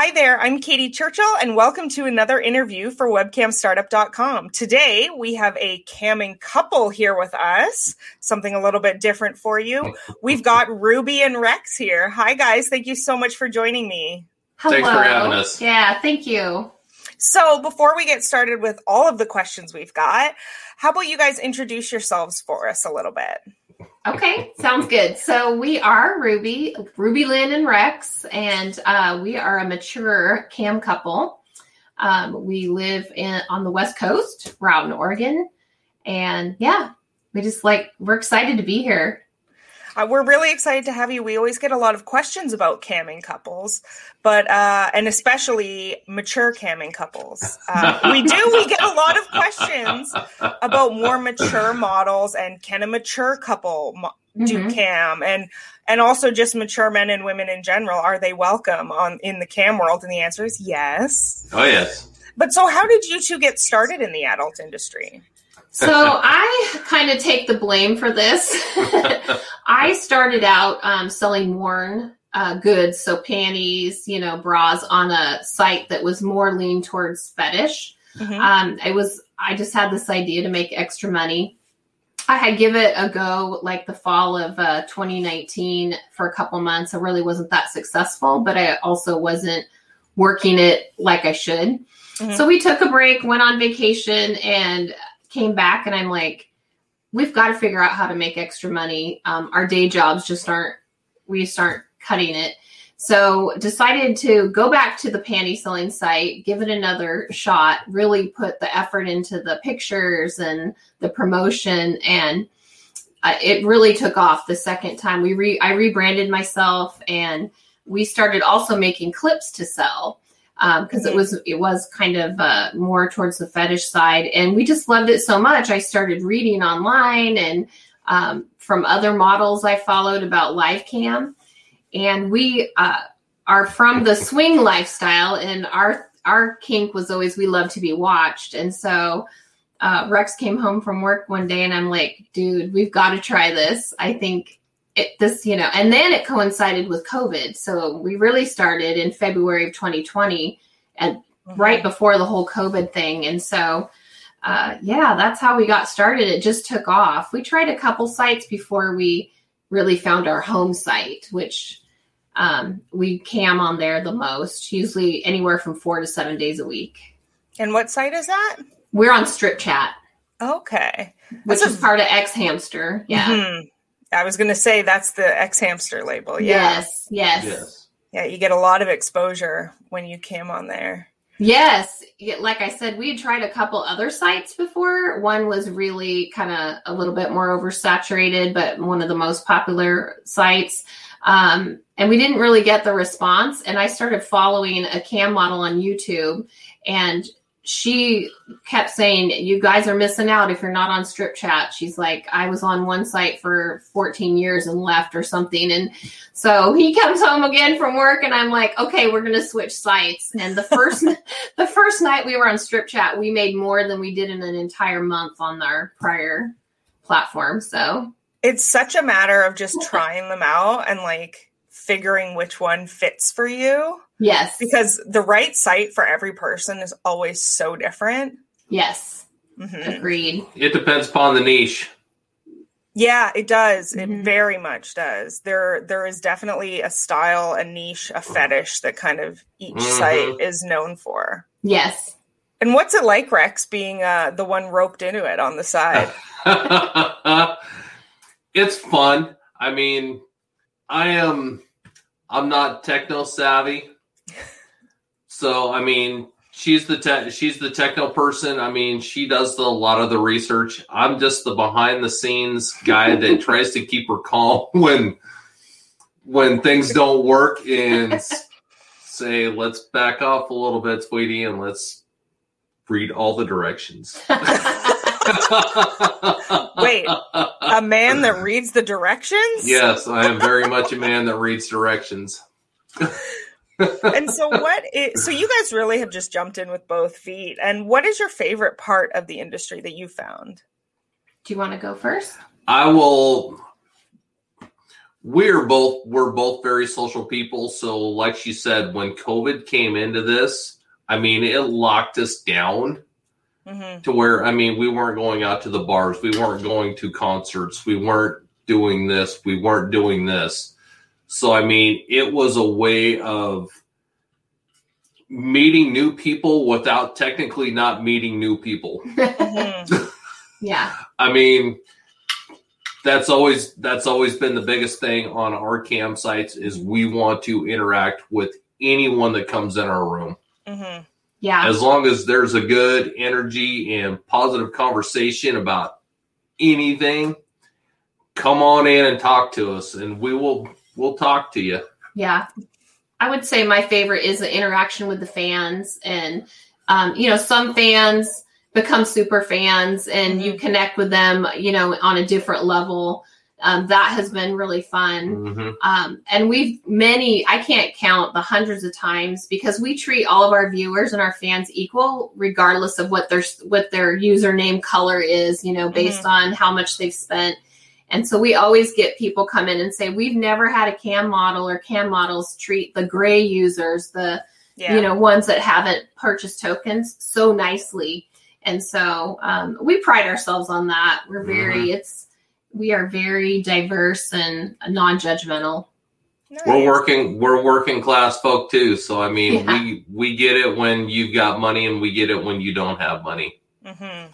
Hi there, I'm Katie Churchill, and welcome to another interview for webcamstartup.com. Today, we have a camming couple here with us, something a little bit different for you. We've got Ruby and Rex here. Hi, guys. Thank you so much for joining me. Hello. Thanks for having us. Yeah, thank you. So, before we get started with all of the questions we've got, how about you guys introduce yourselves for us a little bit? Okay, sounds good. So we are Ruby, Ruby Lynne and Rex, and uh, we are a mature cam couple. Um, we live in on the West Coast, we're out in Oregon, and yeah, we just like we're excited to be here. Uh, we're really excited to have you. We always get a lot of questions about camming couples, but uh, and especially mature camming couples. Uh, we do. We get a lot of questions about more mature models and can a mature couple mo- do Mhm. cam and and also just mature men and women in general. Are they welcome on in the cam world? And the answer is yes. Oh yes. But so, how did you two get started in the adult industry? So I kind of take the blame for this. I started out um, selling worn uh, goods, so panties, you know, bras on a site that was more lean towards fetish. Mhm. Um, I was, I just had this idea to make extra money. I had give it a go like the fall of uh, 2019 for a couple months. I really wasn't that successful, but I also wasn't working it like I should. Mhm. So we took a break, went on vacation, and came back. And I'm like, we've got to figure out how to make extra money. Um, our day jobs just aren't, we just aren't cutting it. So decided to go back to the panty selling site, give it another shot, really put the effort into the pictures and the promotion and uh, it really took off the second time we re I rebranded myself and we started also making clips to sell because Mhm. it was it was kind of uh, more towards the fetish side. And we just loved it so much. I started reading online and um, from other models I followed about live cam. And we uh, are from the swing lifestyle and our our kink was always we love to be watched. And so uh, rex came home from work one day and i'm like dude we've got to try this. I think it this you know and then it coincided with covid so we really started in february of 2020 and right before the whole covid thing and so uh, yeah that's how we got started it just took off we tried a couple sites before we really found our home site, which um, we cam on there the most, usually anywhere from four to seven days a week. And what site is that? We're on Stripchat, Okay. which That's is a- part of xHamster. Yeah. Mhm. I was going to say that's the xHamster label. Yeah. Yes. Yes. Yes. Yes. Yeah. You get a lot of exposure when you cam on there. Yes. Like I said, we had tried a couple other sites before. One was really kind of a little bit more oversaturated, but one of the most popular sites. Um, and we didn't really get the response. And I started following a cam model on YouTube, and she kept saying, You guys are missing out if you're not on Stripchat. She's like, I was on one site for 14 years and left or something. And so he comes home again from work, and I'm like, Okay, we're going to switch sites. And the first, the first night we were on Stripchat, we made more than we did in an entire month on our prior platform. So It's such a matter of just trying them out and like figuring which one fits for you yes, because the right site for every person is always so different. yes, Mhm. agreed. It depends upon the niche. Yeah, it does. It Mhm. very much does. There there is definitely a style, a niche, a fetish that kind of each Mhm. site is known for. Yes. And what's it like, Rex, being uh, the one roped into it on the side? it's fun. I mean, I am I'm not techno savvy. So, I mean, she's the te- she's the techno person. I mean, she does the, a lot of the research. I'm just the behind the scenes guy that tries to keep her calm when when things don't work and say, "Let's back off a little bit, sweetie, and let's read all the directions." Wait, a man that reads the directions? Yes, I am very much a man that reads directions. and so what is, so you guys really have just jumped in with both feet and what is your favorite part of the industry that you found Do you want to go first? I will we're both we're both very social people. So, like she said, when COVID came into this, I mean, it locked us down hmm to where I mean, we weren't going out to the bars, we weren't going to concerts, we weren't doing this, we weren't doing this. So, I mean, it was a way of meeting new people without technically not meeting new people. hmm yeah. I mean, that's always that's always been the biggest thing on our campsites is we want to interact with anyone that comes in our room. hmm Yeah. As long as there's a good energy and positive conversation about anything, come on in and talk to us and we will we'll talk to you. Yeah. I would say my favorite is the interaction with the fans. And, um, you know, some fans become super fans and you connect with them, you know, on a different level. Um, that has been really fun. Mhm. Um, and we've many, I can't count the hundreds of times because we treat all of our viewers and our fans equal, regardless of what their what their username color is, you know, based on how much they've spent. And so we always get people come in and say, we've never had a cam model or cam models treat the gray users, the Yeah. you know ones that haven't purchased tokens so nicely. And so um, we pride ourselves on that. We're very it's we are very diverse and non-judgmental. We're working we're working class folk too. So I mean Yeah. we we get it when you've got money and we get it when you don't have money. Mhm.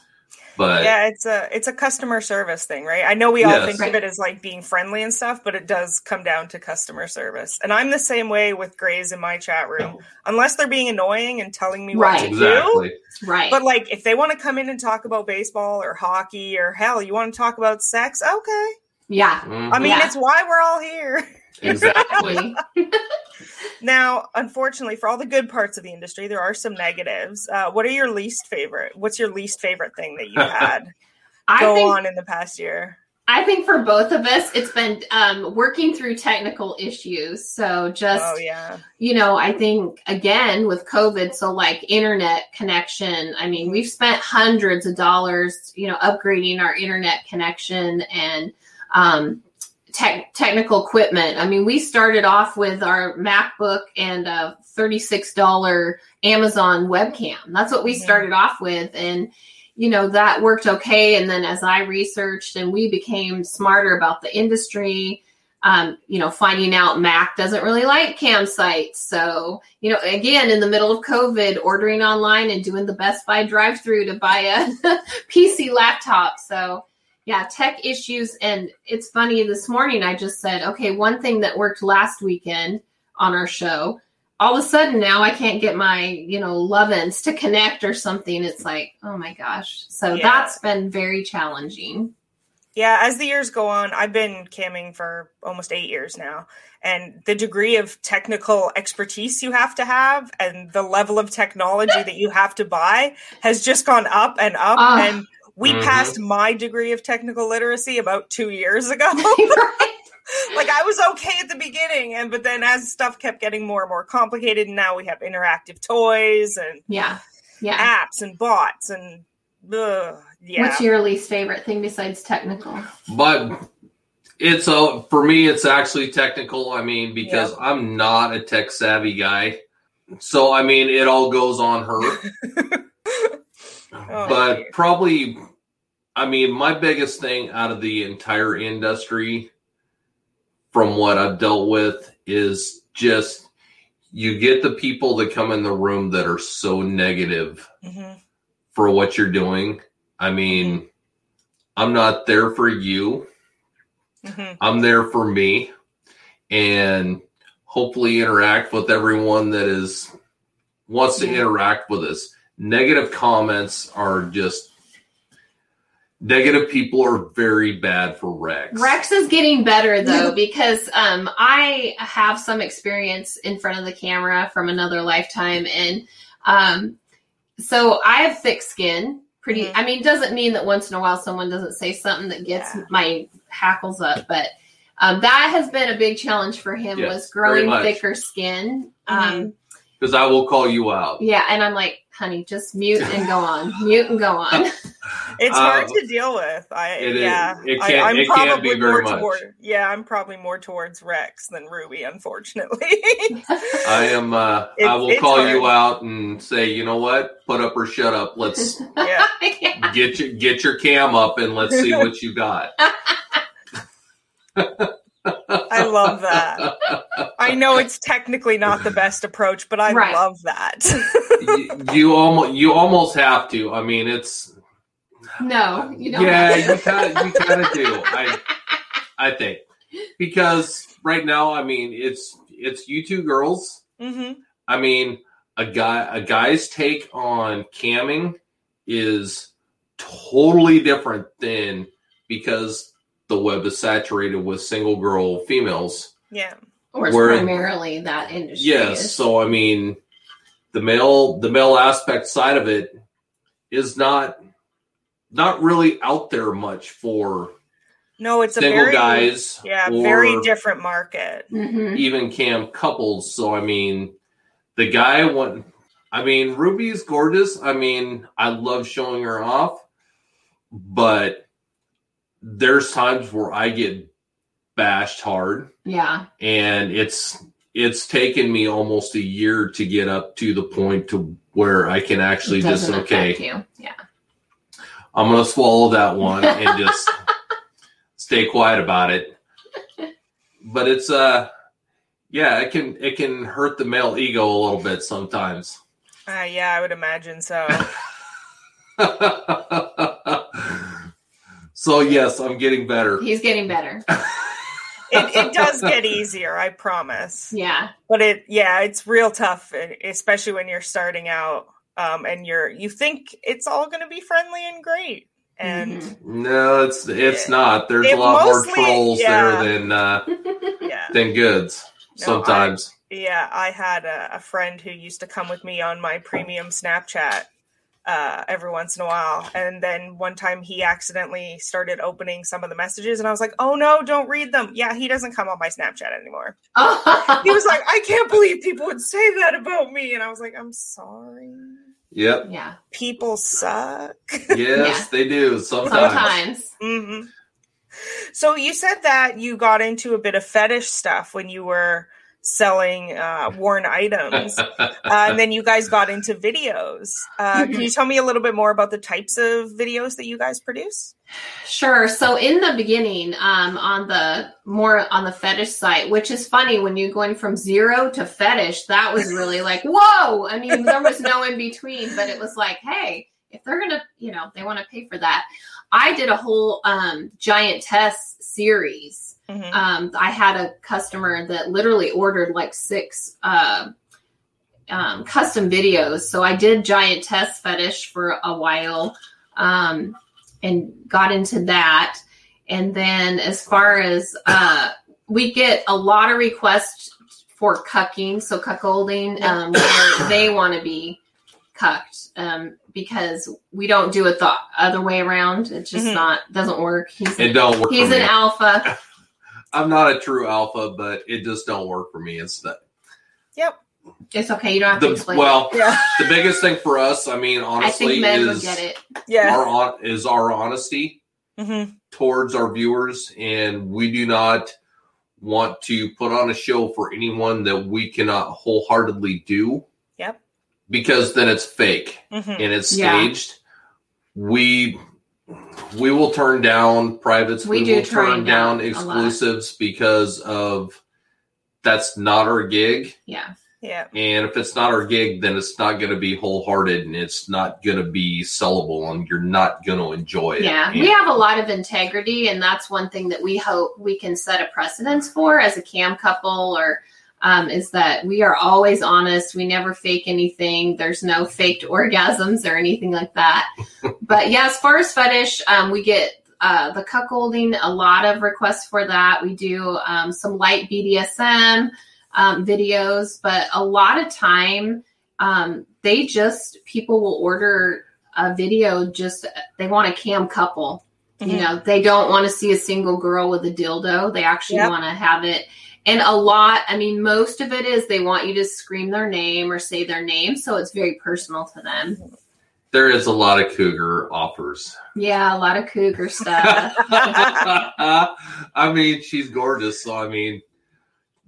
But yeah, it's a it's a customer service thing, right? I know we all Yes. think of it as like being friendly and stuff, but it does come down to customer service. And I'm the same way with Grays in my chat room, unless they're being annoying and telling me what Right. to do. Right. But like, if they want to come in and talk about baseball or hockey or hell, you want to talk about sex? Okay. yeah. Mhm. I mean, Yeah. it's why we're all here. exactly. Now, unfortunately, for all the good parts of the industry, there are some negatives. Uh, what are your least favorite? What's your least favorite thing that you had I go think on in the past year? I think for both of us, it's been um, working through technical issues. So just Oh yeah. you know, I think again with COVID, so like internet connection, I mean, we've spent hundreds of dollars, you know, upgrading our internet connection and um, tech technical equipment. I mean, we started off with our MacBook and a $36 Amazon webcam. That's what we started off with. And, you know, that worked okay. And then as I researched and we became smarter about the industry, um, you know, finding out Mac doesn't really like campsites. So, you know, again, in the middle of COVID, ordering online and doing the Best Buy drive through to buy a PC laptop. So, yeah, tech issues. And it's funny, this morning I just said, okay, one thing that worked last weekend on our show, all of a sudden now I can't get my, you know, Lovense to connect or something. It's like, oh my gosh. So Yeah. that's been very challenging. Yeah, as the years go on, I've been camming for almost eight years now. And the degree of technical expertise you have to have and the level of technology that you have to buy has just gone up and up. Ah. and we Mhm. passed my degree of technical literacy about two years ago. like I was okay at the beginning, and but then as stuff kept getting more and more complicated, and now we have interactive toys and yeah. Yeah. apps and bots and ugh, yeah. What's your least favorite thing besides technical? But it's a for me it's actually technical. I mean, because I'm not a tech savvy guy. So I mean it all goes on her. Oh, but dear. probably I mean my biggest thing out of the entire industry from what I've dealt with is just you get the people that come in the room that are so negative Mhm. for what you're doing. I mean, I'm not there for you. Mhm. I'm there for me and hopefully interact with everyone that is wants to interact with us. Negative comments are just negative people are very bad for Rex. Rex is getting better though because um, I have some experience in front of the camera from another lifetime, and um, so I have thick skin. Pretty, Mhm. I mean, doesn't mean that once in a while someone doesn't say something that gets Yeah. my hackles up, but um, that has been a big challenge for him Yes, was growing thicker skin. Um, Because I will call you out. yeah, and I'm like, honey, just mute and go on. mute and go on. It's hard Um, to deal with. I it is- yeah. it I, can- I'm it can probably be very more much. toward yeah, I'm probably more towards Rex than Ruby, unfortunately. I am. Uh, It- I will call hard. you out and say, you know what? Put up or shut up. Let's yeah. Yeah. get your get your cam up and let's see what you got. I love that. I know it's technically not the best approach, but I Right. love that. you, you almost you almost have to. I mean, it's No, you don't. yeah, have you to. kind of you kind of do. I I think because right now, I mean, it's it's you two girls. hmm I mean, a guy a guy's take on camming is totally different than because the web is saturated with single girl females. Yeah. or it's Where- primarily that industry. Yes, is. so I mean, the male the male aspect side of it is not not really out there much for No, it's a single very guys. yeah, very different market. Mhm. even cam couples. So I mean, the guy went. I mean, Ruby's gorgeous. I mean, I love showing her off, but there's times where I get bashed hard, yeah. and it's it's taken me almost a year to get up to the point to where I can actually It just okay. you. Yeah. I'm gonna swallow that one and just stay quiet about it. But it's uh yeah, it can it can hurt the male ego a little bit sometimes. Uh, yeah, I would imagine so. so yes, I'm getting better. He's getting better. it, it does get easier, I promise. Yeah. But it, yeah, it's real tough, e, especially when you're starting out, um, and you're you think it's all going to be friendly and great, and Mhm. No, it's it's not. There's It a lot more trolls yeah. there than uh yeah, than goods No, sometimes. yeah. I had a, a friend who used to come with me on my premium Snapchat uh, every once in a while, and then one time he accidentally started opening some of the messages, and I was like, "Oh no, don't read them." Yeah, he doesn't come on my Snapchat anymore. He was like, "I can't believe people would say that about me," and I was like, "I'm sorry." Yep. yeah. People suck. Yes, Yeah. they do sometimes. Sometimes. hmm So you said that you got into a bit of fetish stuff when you were selling uh, worn items, uh, and then you guys got into videos. Uh, can you tell me a little bit more about the types of videos that you guys produce? Sure. So in the beginning, um, on the more on the fetish site, which is funny when you're going from zero to fetish, that was really like, whoa. I mean, there was no in between, but it was like, hey, if they're gonna, you know, they want to pay for that. I did a whole um, giantess series. Mhm. Um, I had a customer that literally ordered like six uh, um, custom videos. So I did giantess fetish for a while um, and got into that. And then as far as uh, we get a lot of requests for cucking, so cuckolding, um, where they want to be cucked um, because we don't do it the other way around. It just Mhm. not doesn't work. He's It don't work he's an me. alpha. I'm not a true alpha, but it just don't work for me. It's the, Yep. It's okay. You don't have to the explain. well, Yeah. the biggest thing for us, I mean, I honestly, think men is would get it. Yeah. our is our honesty hmm towards our viewers, and we do not want to put on a show for anyone that we cannot wholeheartedly do. Yep. Because then it's fake hmm and it's Yeah. staged. We we will turn down privates. We We, do will turn turn down, down exclusives because of that's not our gig. Yeah. Yeah. And if it's not our gig, then it's not going to be wholehearted and it's not going to be sellable and you're not going to enjoy it. Yeah. And- We have a lot of integrity, and that's one thing that we hope we can set a precedence for as a cam couple or um, is that we are always honest. We never fake anything. There's no faked orgasms or anything like that. but yeah, as far as fetish, um, we get uh, the cuckolding, a lot of requests for that. We do um, some light BDSM um, videos, but a lot of time um, they just people will order a video just they want a cam couple. You Mhm. know, they don't want to see a single girl with a dildo. They actually Yep. want to have it. And a lot, I mean, most of it is they want you to scream their name or say their name. So it's very personal to them. There is a lot of cougar offers. Yeah, a lot of cougar stuff. I mean, she's gorgeous. So I mean,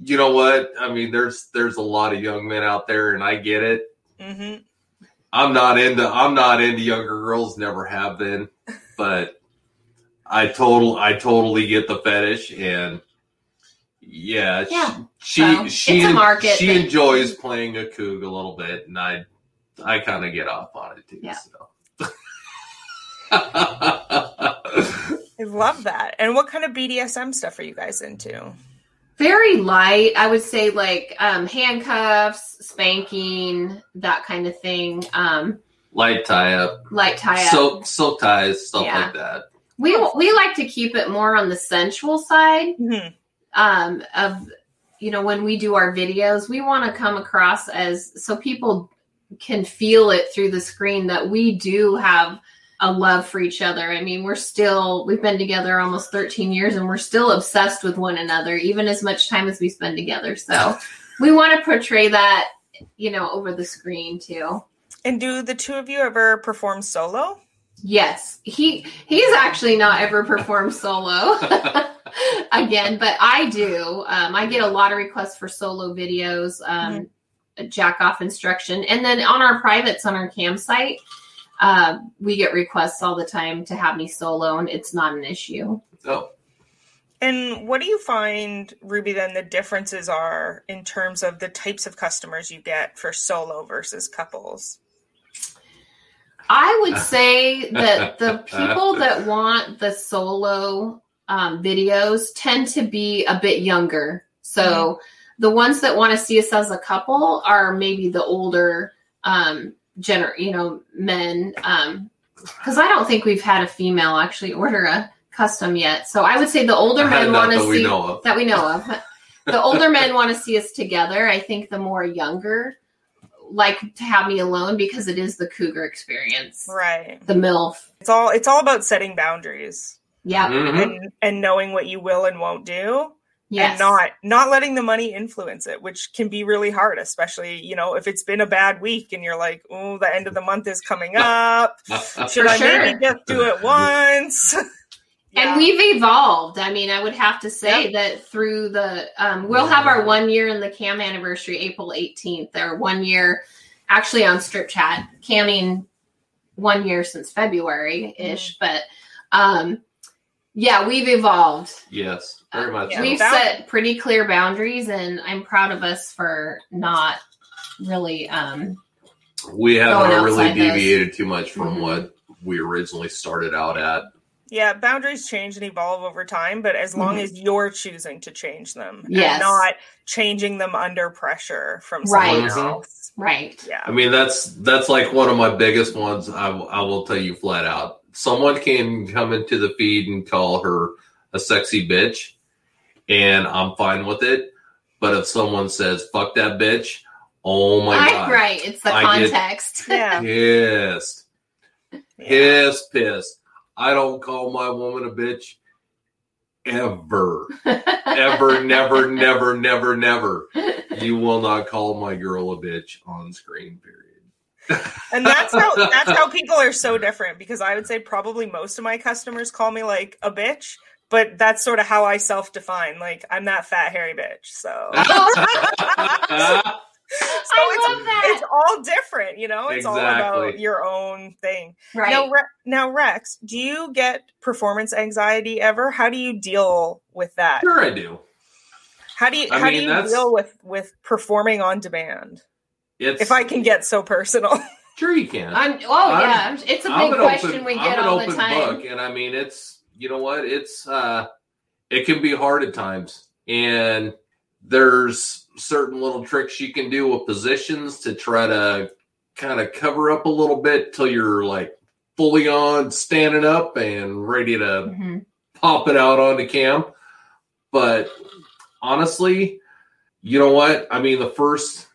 you know what? I mean, there's there's a lot of young men out there, and I get it. Mm-hmm. I'm not into I'm not into younger girls. Never have been, but I total I totally get the fetish, and yeah, Yeah. she So, she it's a market she that- enjoys playing a coog a little bit, and I I kind of get off on it too. Yeah. So. I love that. And what kind of BDSM stuff are you guys into? very light. I would say like um, handcuffs, spanking, that kind of thing. Um, Light tie up, light tie up. silk silk ties, stuff Yeah. like that. we we like to keep it more on the sensual side. Mhm. Um, of you know when we do our videos we want to come across as so people can feel it through the screen that we do have a love for each other. I mean we're still we've been together almost 13 years and we're still obsessed with one another even as much time as we spend together. So we want to portray that you know over the screen too. And do the two of you ever perform solo? Yes, he he's actually not ever performed solo again, but I do. Um, I get a lot of requests for solo videos, um, jack off instruction, and then on our privates on our cam site, uh, we get requests all the time to have me solo, and it's not an issue. Oh, And what do you find, Ruby, then the differences are in terms of the types of customers you get for solo versus couples? I would say that the people that want the solo um, videos tend to be a bit younger. So the ones that want to see us as a couple are maybe the older um, gener, you know, men. Because I don't think we've had a female actually order a custom yet. So I would say the older men want to see know of. that we know of. the older men want to see us together. I think the more younger like to have me alone because it is the cougar experience. Right. The MILF. It's all it's all about setting boundaries Yeah. Mhm. and and knowing what you will and won't do Yes. and not not letting the money influence it, which can be really hard, especially, you know, if it's been a bad week and you're like, oh, the end of the month is coming up. Should For I sure. maybe just do it once? Yeah. And we've evolved. I mean, I would have to say that through the, um, we'll have our one year in the cam anniversary, April 18th, or one year actually on Stripchat, camming one year since February ish. But um, yeah, we've evolved. yes, very much. Yeah. so. We've set pretty clear boundaries, and I'm proud of us for not really. Um, we haven't really outside those. deviated too much from Mhm. what we originally started out at. Yeah, boundaries change and evolve over time, but as long Mhm. as you're choosing to change them Yes. and not changing them under pressure from Right. someone Mhm. else. right. Yeah. I mean, that's that's like one of my biggest ones. I, I will tell you flat out. Someone can come into the feed and call her a sexy bitch, and I'm fine with it. But if someone says "fuck that bitch," oh my I- god, right. It's the I context. Yeah. pissed, yeah. pissed, pissed. I don't call my woman a bitch ever, ever, never, never, never, never. You will not call my girl a bitch on screen. Period. And that's how that's how people are so different because I would say probably most of my customers call me like a bitch, but that's sort of how I self-define. Like I'm that fat hairy bitch. So So I it's, love that. it's all different, you know. It's all about your own thing. right. Now, Re- now, Rex, do you get performance anxiety ever? How do you deal with that? sure, I do. How do you I how mean, do you that's- deal with with performing on demand? It's If I can get so personal, sure you can. I'm, oh I'm- yeah, it's a I'm big an question open- we I'm get an all the open time. book, and I mean, it's you know what, it's uh, it can be hard at times, and there's certain little tricks you can do with positions to try to kind of cover up a little bit till you're like fully on standing up and ready to Mhm. pop it out onto cam. But honestly, you know what? I mean, the first,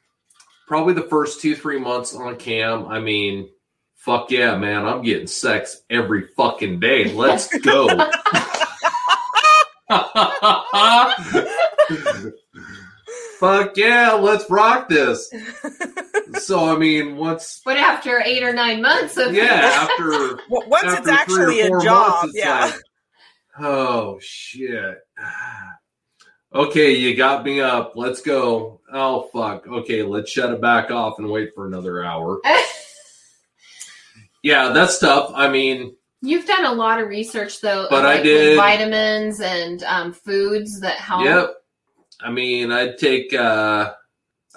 probably the first two, three months on cam, I mean, fuck yeah, man, I'm getting sex every fucking day. Let's go. fuck yeah, let's rock this. so I mean, once But after eight or nine months of yeah, after Well, Once after it's actually a job, months, it's yeah. like, oh shit. Okay, you got me up. Let's go. Oh fuck. Okay, let's shut it back off and wait for another hour. Yeah, that's tough. I mean, You've done a lot of research though, But of, I like, did- vitamins and um, foods that help. yep. I mean, I take uh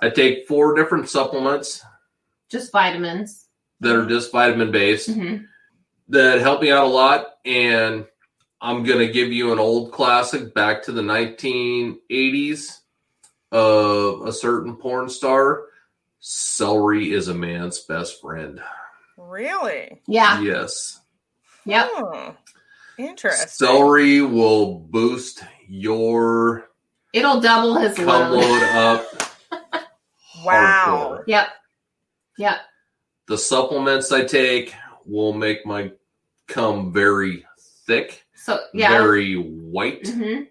I take four different supplements Just vitamins. that are just vitamin based hmm that help me out a lot and I'm going to give you an old classic back to the 1980s of a certain porn star. Celery is a man's best friend. Really? Yeah. Yes. Yep. Hmm. Interesting. Celery will boost your It'll double his load. load up. Wow. hardcore. Yep. Yep. The supplements I take will make my cum very thick, So yeah. very white. hmm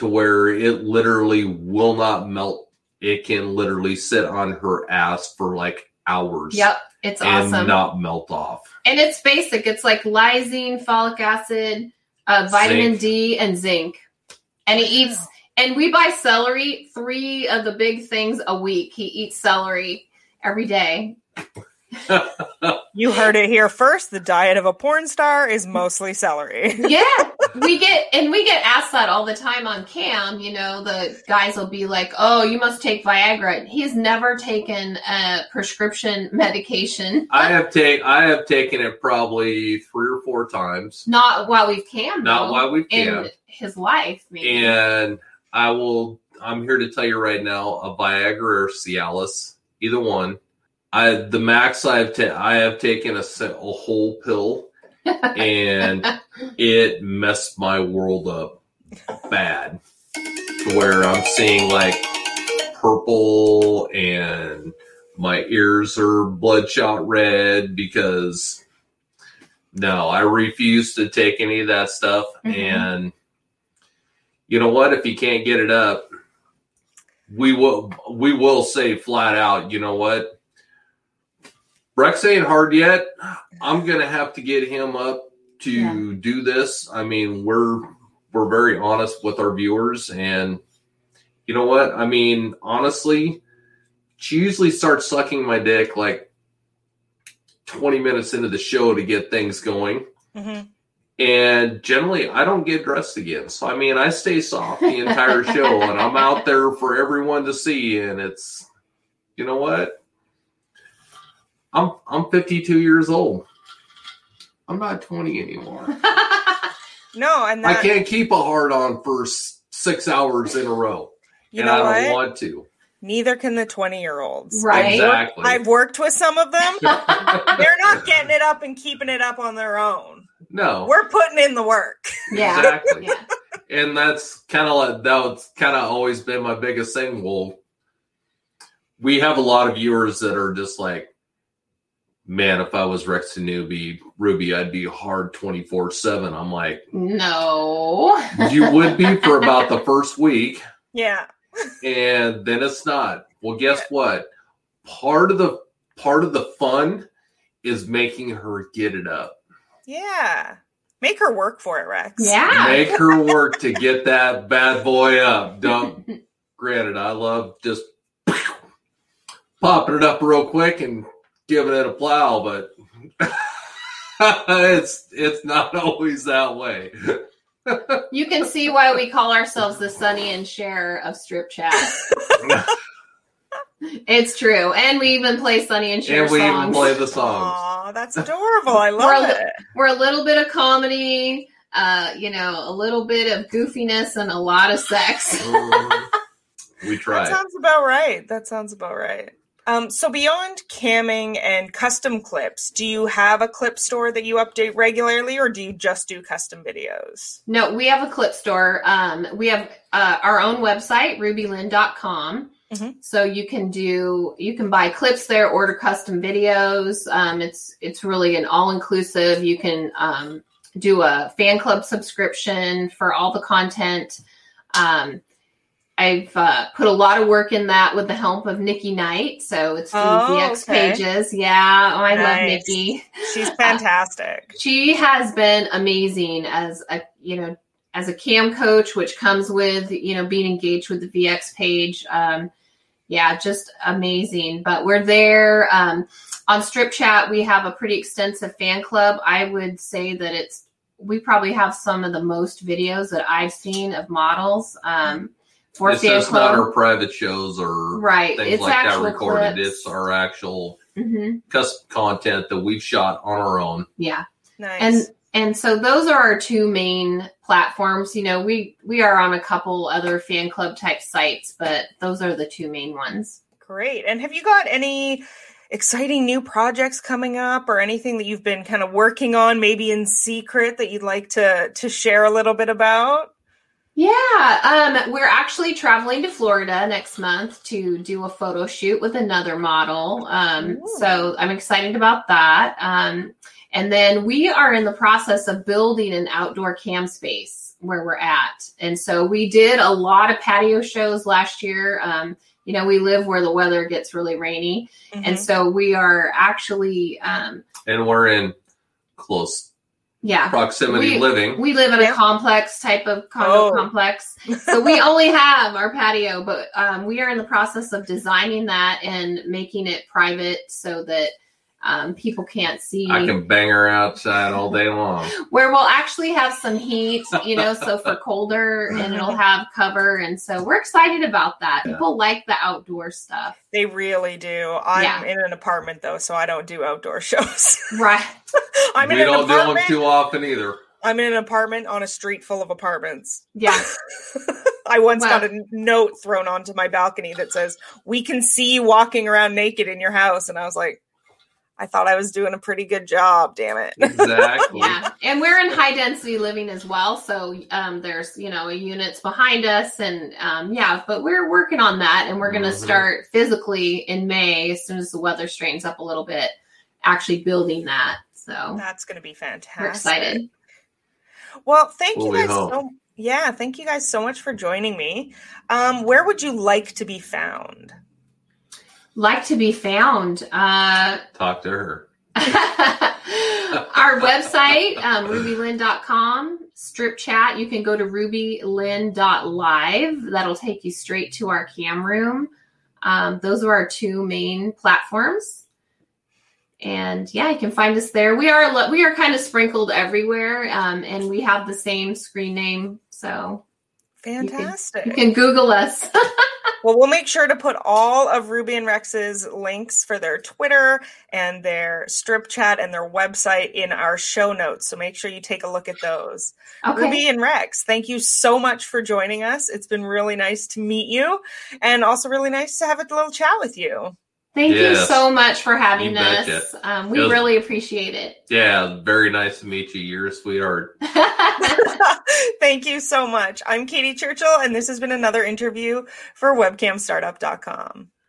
to where it literally will not melt. It can literally sit on her ass for like hours. Yep. It's and awesome. not melt off. and it's basic. It's like lysine, folic acid, uh, vitamin Zinc. D, and zinc. And he eats. And we buy celery. Three of the big things a week. He eats celery every day. You heard it here first. The diet of a porn star is mostly celery. Yeah, we get and we get asked that all the time on cam. You know, the guys will be like, "Oh, you must take Viagra." He's never taken a prescription medication. I have take I have taken it probably three or four times. Not while we've cammed. Not though, while we've in camped. his life. Maybe. And I will I'm here to tell you right now, a Viagra or Cialis, either one. I the max I've ta- I have taken a, a whole pill and it messed my world up bad to where I'm seeing like purple and my ears are bloodshot red because no, I refuse to take any of that stuff. Mhm. And you know what? If you can't get it up, we will we will say flat out, you know what? Rex ain't hard yet. I'm gonna have to get him up to Yeah. do this. I mean, we're we're very honest with our viewers, and you know what? I mean, honestly, she usually starts sucking my dick like 20 minutes into the show to get things going. Mhm. And generally, I don't get dressed again. So, I mean, I stay soft the entire show and I'm out there for everyone to see. And it's, you know what? I'm, I'm 52 years old. I'm not 20 anymore. No, and I can't keep a hard on for six hours in a row. you and know I don't what? want to. Neither can the twenty-year-olds. Right. Exactly. I've worked with some of them. They're not getting it up and keeping it up on their own. no. We're putting in the work. yeah. Exactly. Yeah. and that's kind of like that's kind of always been my biggest thing. Well, we have a lot of viewers that are just like, man, if I was Rex to newbie Ruby, I'd be hard twenty four seven. I'm like, No. you would be for about the first week, Yeah. and then it's not. Well, guess what? Part of the part of the fun is making her get it up. Yeah. Make her work for it, Rex. Yeah. Make her work to get that bad boy up. Don't granted, I love just popping it up real quick and giving it a plow, but it's it's not always that way. You can see why we call ourselves the Sonny and Cher of strip chat. It's true. And we even play Sonny and Cher and we songs. even play the songs. Aw, that's adorable. I We're love a it. We're a little bit of comedy, uh, you know, a little bit of goofiness and a lot of sex. We That try. sounds about right. That sounds about right. Um, so beyond camming and custom clips, do you have a clip store that you update regularly, or do you just do custom videos? No, we have a clip store. Um, we have uh, our own website, rubylyn.com. Mhm. So you can do you can buy clips there, order custom videos. Um, it's it's really an all inclusive. You can um, do a fan club subscription for all the content. Um, I've uh, put a lot of work in that with the help of Nikki Knight. So it's the Oh, VX okay. pages. Yeah. Oh, I love Nikki. She's fantastic. She has been amazing as a, you know, as a cam coach, which comes with, you know, being engaged with the VX page. Um, yeah, just amazing. But we're there. Um, on Stripchat, we have a pretty extensive fan club. I would say that it's, we probably have some of the most videos that I've seen of models um, for It's fan just not our private shows or right. things It's like that recorded. clips. It's our actual hmm custom content that we've shot on our own. Yeah. Nice. and and so those are our two main platforms you know we we are on a couple other fan club type sites but those are the two main ones Great. And have you got any exciting new projects coming up or anything that you've been kind of working on maybe in secret that you'd like to to share a little bit about? Yeah um we're actually traveling to florida next month to do a photo shoot with another model. Um Ooh. so i'm excited about that. Um and then we are in the process of building an outdoor cam space where we're at. And so we did a lot of patio shows last year. Um you know we live where the weather gets really rainy. Mhm. and so we are actually um And we're in close yeah proximity We- living. we live in Yeah. a complex type of condo Oh. complex so we only have our patio but um, we are in the process of designing that and making it private so that um, people can't see I can bang her outside all day long. where we'll actually have some heat you know so for colder and it'll have cover and so we're excited about that Yeah. people like the outdoor stuff they really do. I'm Yeah. in an apartment though, so I don't do outdoor shows. right I'm we in don't do them too often either. I'm in an apartment on a street full of apartments. yeah I once Wow. got a note thrown onto my balcony that says, "We can see you walking around naked in your house," and I was like, "I thought I was doing a pretty good job. Damn it!" Exactly. yeah and we're in high density living as well so um, there's you know units behind us and um, yeah but we're working on that and we're going to Mhm. start physically in may as soon as the weather straightens up a little bit actually building that so That's going to be fantastic. we're excited Well, thank Well, you guys hope. so. Yeah, thank you guys so much for joining me. Um, where would you like to be found? like to be found uh, Talk to her. our website um, rubylyn.com strip chat you can go to rubylyn.live that'll take you straight to our cam room um, those are our two main platforms and yeah you can find us there we are we are kind of sprinkled everywhere um, and we have the same screen name so Fantastic. you can google us Well, we'll make sure to put all of Ruby and Rex's links for their Twitter and their strip chat and their website in our show notes. So make sure you take a look at those. okay Ruby and Rex, thank you so much for joining us. It's been really nice to meet you and also really nice to have a little chat with you. Thank you so much for having You us um, we was- really appreciate it Yeah, very nice to meet you. You're a sweetheart. Thank you so much. I'm Katie Churchill, and this has been another interview for webcamstartup.com.